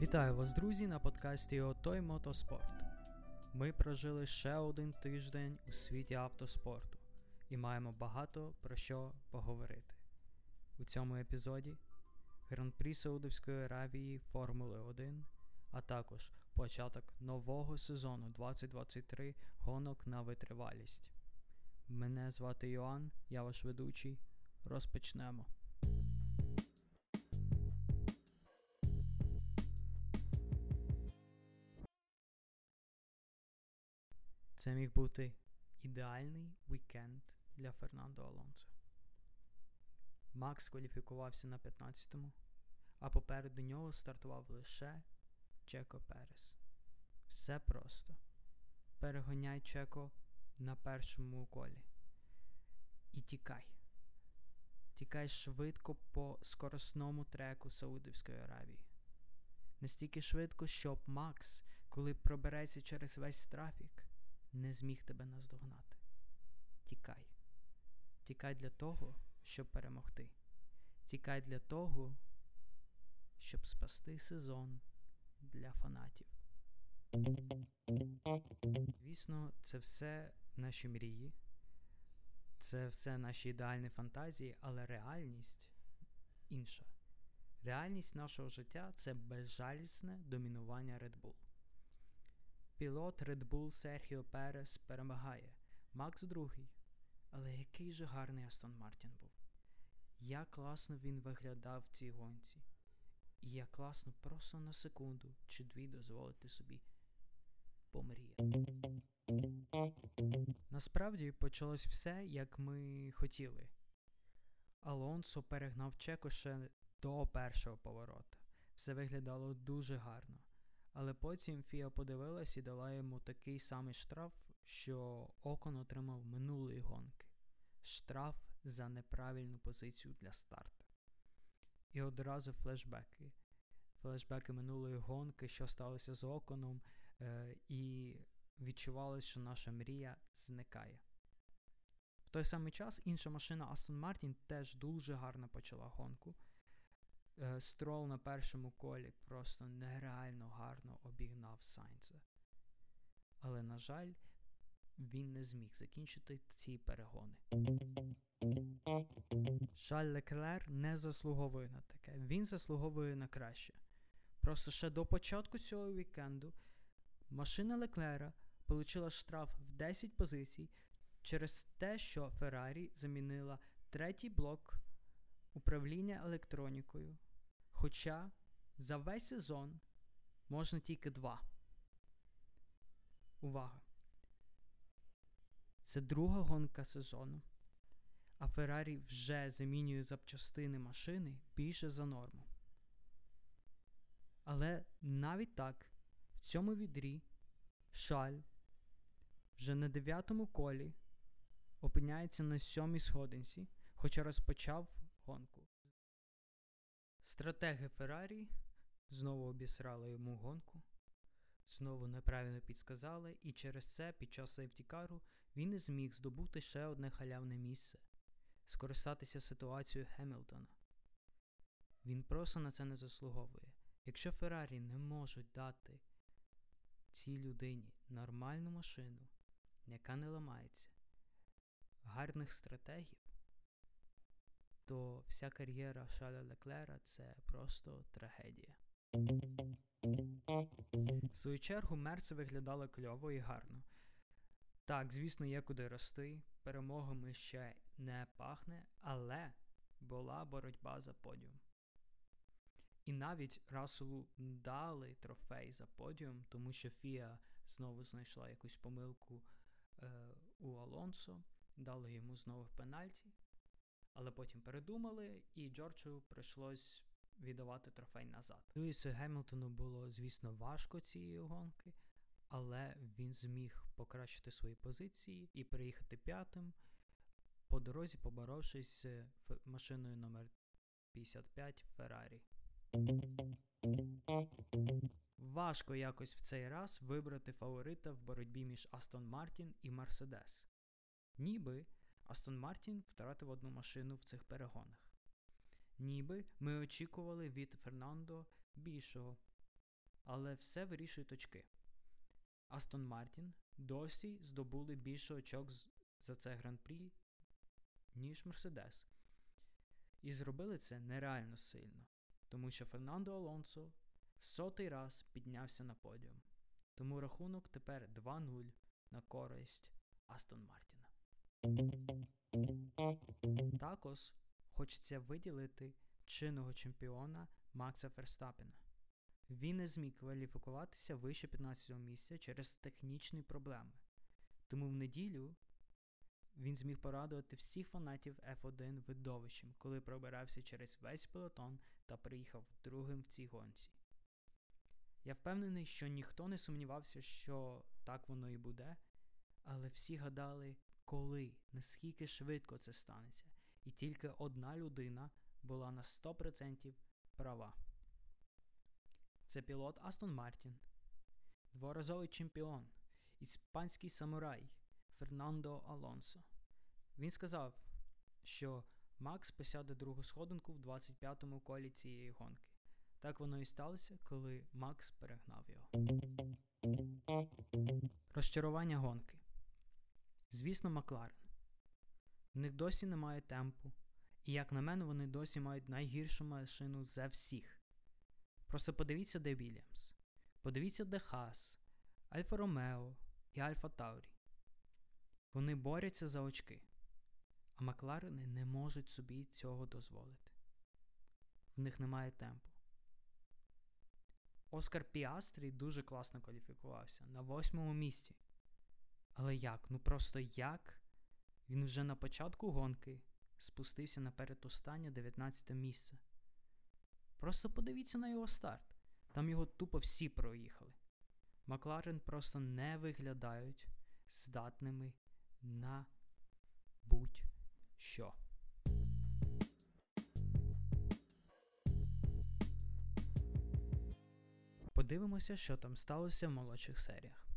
Вітаю вас, друзі, на подкасті Отой Мотоспорт. Ми прожили ще один тиждень у світі автоспорту і маємо багато про що поговорити. У цьому епізоді Гран-прі Саудовської Аравії Формули 1, а також початок нового сезону 2023 гонок на витривалість. Мене звати Йоанн, я ваш ведучий. Розпочнемо. Це міг бути ідеальний вікенд для Фернандо Алонсо. Макс кваліфікувався на 15-му, а попереду нього стартував лише Чеко Перес. Все просто. Перегоняй Чеко на першому колі. І тікай. Тікай швидко по скоросному треку Саудівської Аравії. Настільки швидко, щоб Макс, коли пробереться через весь трафік, не зміг тебе наздогнати. Тікай. Тікай для того, щоб перемогти. Тікай для того, щоб спасти сезон для фанатів. Звісно, це все наші мрії, це все наші ідеальні фантазії, але реальність інша. Реальність нашого життя це безжалісне домінування Red Bull. Пілот Red Bull Серхіо Перес перемагає. Макс другий. Але який же гарний Астон Мартін був. Як класно він виглядав в цій гонці. І як класно просто на секунду чи дві дозволити собі помріяти. Насправді почалось все, як ми хотіли. Алонсо перегнав Чеко ще до першого поворота. Все виглядало дуже гарно. Але потім Фіа подивилась і дала йому такий самий штраф, що Окон отримав минулої гонки. Штраф за неправильну позицію для старта. І одразу флешбеки. Флешбеки минулої гонки, що сталося з Оконом, е, і відчувалось, що наша мрія зникає. В той самий час інша машина Aston Martin теж дуже гарно почала гонку. Е, Строл на першому колі просто нереально гарно обігнав Сайнца. Але, на жаль, він не зміг закінчити ці перегони. Шаль Леклер не заслуговує на таке. Він заслуговує на краще. Просто ще до початку цього вікенду машина Леклера отримала штраф в 10 позицій через те, що Феррарі замінила третій блок управління електронікою. Хоча за весь сезон можна тільки два. Увага! Це друга гонка сезону. А Феррарі вже замінює запчастини машини більше за норму. Але навіть так, в цьому відрі Шаль вже на дев'ятому колі опиняється на сьомій сходинці, хоча розпочав гонку. Стратеги Феррарі знову обісрали йому гонку, знову неправильно підсказали, і через це під час сейфтікару він не зміг здобути ще одне халявне місце, скористатися ситуацією Хемілтона. Він просто на це не заслуговує. Якщо Феррарі не можуть дати цій людині нормальну машину, яка не ламається, гарних стратегів, то вся кар'єра Шаля Леклера це просто трагедія. В свою чергу Мерси виглядали кльово і гарно. Так, звісно, є куди рости, перемогами ще не пахне, але була боротьба за подіум. І навіть Расулу дали трофей за подіум, тому що Фіа знову знайшла якусь помилку е, у Алонсо, дали йому знову пенальті, але потім передумали, і Джорджу прийшлось віддавати трофей назад. Льюісу Гемілтону було, звісно, важко цієї гонки, але він зміг покращити свої позиції і приїхати п'ятим, по дорозі поборовшись з машиною номер 55 Феррарі. Важко якось в цей раз вибрати фаворита в боротьбі між Астон Мартін і Мерседес. Ніби Астон Мартін втратив одну машину в цих перегонах. Ніби ми очікували від Фернандо більшого. але все вирішують очки. Астон Мартін досі здобули більше очок за це гран-прі, ніж Мерседес. І зробили це нереально сильно, тому що Фернандо Алонсо в сотий раз піднявся на подіум. Тому рахунок тепер 2-0 на користь Астон Мартіна. Також хочеться виділити чинного чемпіона Макса Ферстапена. Він не зміг кваліфікуватися вище 15-го місця через технічні проблеми. Тому в неділю він зміг порадувати всіх фанатів F1 видовищем, коли пробирався через весь пелотон та приїхав другим в цій гонці. Я впевнений, що ніхто не сумнівався, що так воно і буде, але всі гадали, коли, наскільки швидко це станеться, і тільки одна людина була на 100% права. Це пілот Астон Мартін, дворазовий чемпіон, іспанський самурай Фернандо Алонсо. Він сказав, що Макс посяде другу сходинку в 25-му колі цієї гонки. Так воно і сталося, коли Макс перегнав його. Розчарування гонки. Звісно, Макларен. В них досі немає темпу, і, як на мене, вони досі мають найгіршу машину за всіх. Просто подивіться, де Вільямс. Подивіться, де Хас, Альфа Ромео і Альфа Таурі. Вони борються за очки, а Макларени не можуть собі цього дозволити. В них немає темпу. Оскар Піастрій дуже класно кваліфікувався на восьмому місці. Але як? Ну просто як? Він вже на початку гонки спустився на передостаннє 19 місце. Просто подивіться на його старт. Там його тупо всі проїхали. Макларен просто не виглядають здатними на будь-що. Подивимося, що там сталося в молодших серіях.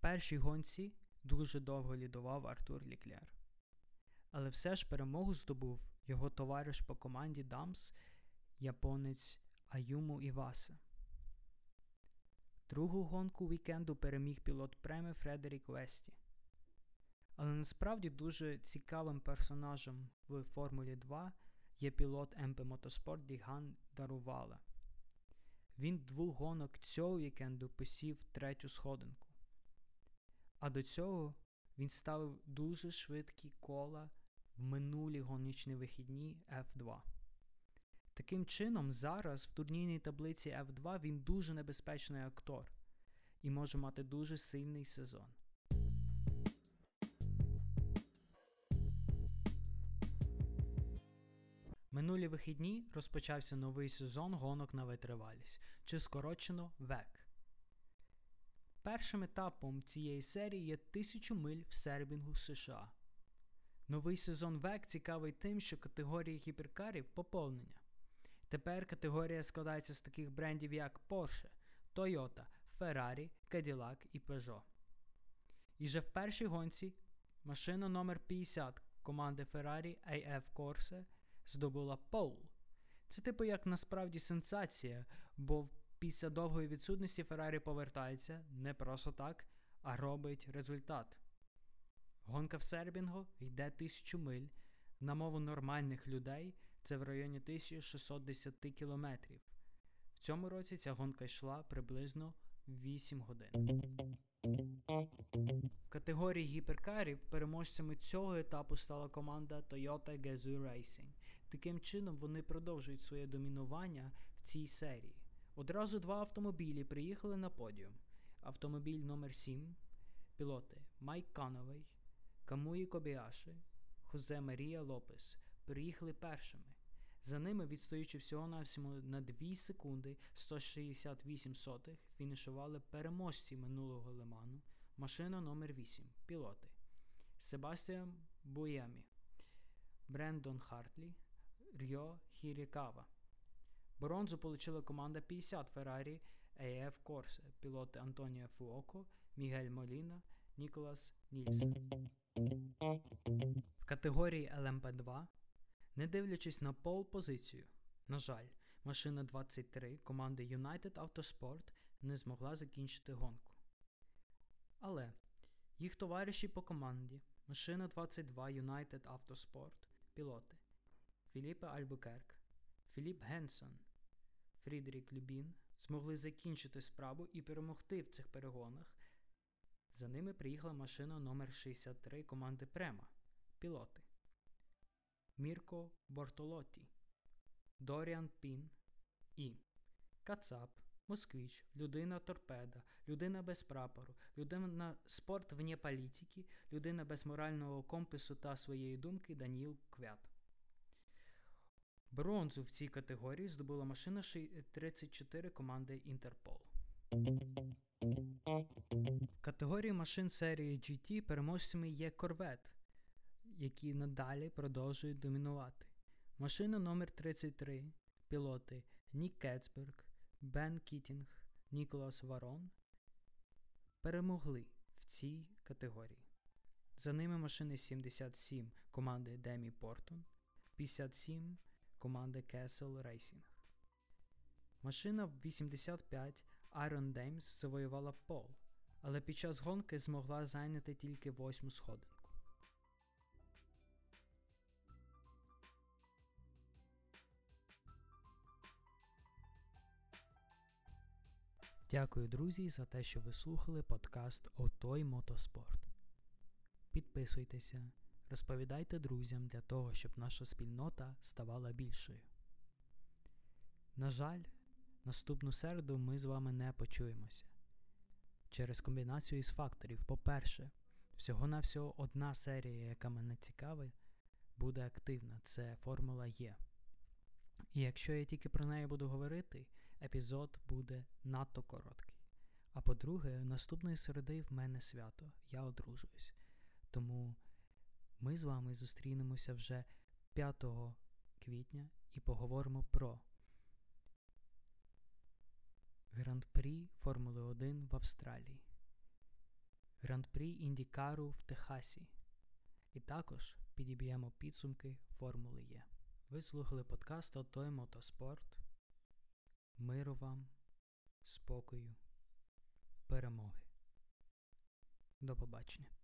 Першій гонці дуже довго лідував Артур Ліклер. Але все ж перемогу здобув його товариш по команді Дамс, японець Аюму Іваса. Другу гонку вікенду переміг пілот преми Фредерік Весті. Але насправді дуже цікавим персонажем в Формулі 2 є пілот МП Мотоспорт Діган Дарувала. Він двох гонок цього вікенду посів третю сходинку. А до цього він ставив дуже швидкі кола в минулі гоночні вихідні F2. Таким чином, зараз в турнірній таблиці F2 він дуже небезпечний актор і може мати дуже сильний сезон. Минулі вихідні розпочався новий сезон гонок на витривалість, чи скорочено ВЕК. Першим етапом цієї серії є тисячу миль в сербінгу США. Новий сезон ВЕК цікавий тим, що категорії гіперкарів поповнення. Тепер категорія складається з таких брендів, як Porsche, Toyota, Ferrari, Cadillac і Peugeot. І вже в першій гонці машина номер 50 команди Ferrari AF Corse здобула Пол. Це типу як насправді сенсація, бо після довгої відсутності Феррарі повертається не просто так, а робить результат. Гонка в сербінгу йде тисячу миль. На мову нормальних людей це в районі 1610 кілометрів. В цьому році ця гонка йшла приблизно 8 годин. В категорії гіперкарів переможцями цього етапу стала команда Toyota Gazoo Racing. Таким чином вони продовжують своє домінування в цій серії. Одразу два автомобілі приїхали на подіум. Автомобіль номер 7 пілоти Майк Кановий, Камуї Кобіаши, Хозе Марія Лопес приїхали першими. За ними, відстоючи всього-навсього на 2 секунди 168 сотих, фінішували переможці минулого лиману, машина номер 8 пілоти Себастіан Буємі, Брендон Хартлі, Рьо Хірікава. Бронзу отримала команда 50 Ferrari AF Corse, пілоти Антоніо Фуоко, Мігель Моліна, Ніколас Нільсен. В категорії LMP2, не дивлячись на пол позицію, на жаль, машина 23 команди United Autosport не змогла закінчити гонку. Але їх товариші по команді, машина 22 United Autosport, пілоти Філіппе Альбукерк, Філіп Генсон, Фрідрік Любін змогли закінчити справу і перемогти в цих перегонах. За ними приїхала машина номер 63 команди Према, пілоти Мірко Бортолотті, Доріан Пін і Кацап, Москвіч, людина торпеда, людина без прапору, людина спорт вне політики, людина без морального компасу та своєї думки Даніл Квят. Бронзу в цій категорії здобула машина 34 команди Inter Europol. В категорії машин серії GT переможцями є Corvette, які надалі продовжують домінувати. Машина номер 33 пілоти Нік Кетсбург, Бен Кітінг, Ніколас Варон перемогли в цій категорії. За ними машини 77 команди Dempsey Proton, 57 команди Kessel Racing. Машина 85 Iron Dames завоювала пол, але під час гонки змогла зайняти тільки восьму сходинку. Дякую, друзі, за те, що ви слухали подкаст Отой Мотоспорт. Підписуйтеся, розповідайте друзям для того, щоб наша спільнота ставала більшою. На жаль, наступну середу ми з вами не почуємося. Через комбінацію із факторів, по-перше, всього-навсього одна серія, яка мене цікавить, буде активна це Формула Є. І якщо я тільки про неї буду говорити, епізод буде надто короткий. А по-друге, наступної середи в мене свято, я одружуюсь. Тому ми з вами зустрінемося вже 5 квітня і поговоримо про Гран-прі Формули 1 в Австралії, Гран-прі Індікару в Техасі. І також підіб'ємо підсумки Формули Є. Ви слухали подкаст Отой Мотоспорт. Миру вам, спокою, перемоги. До побачення.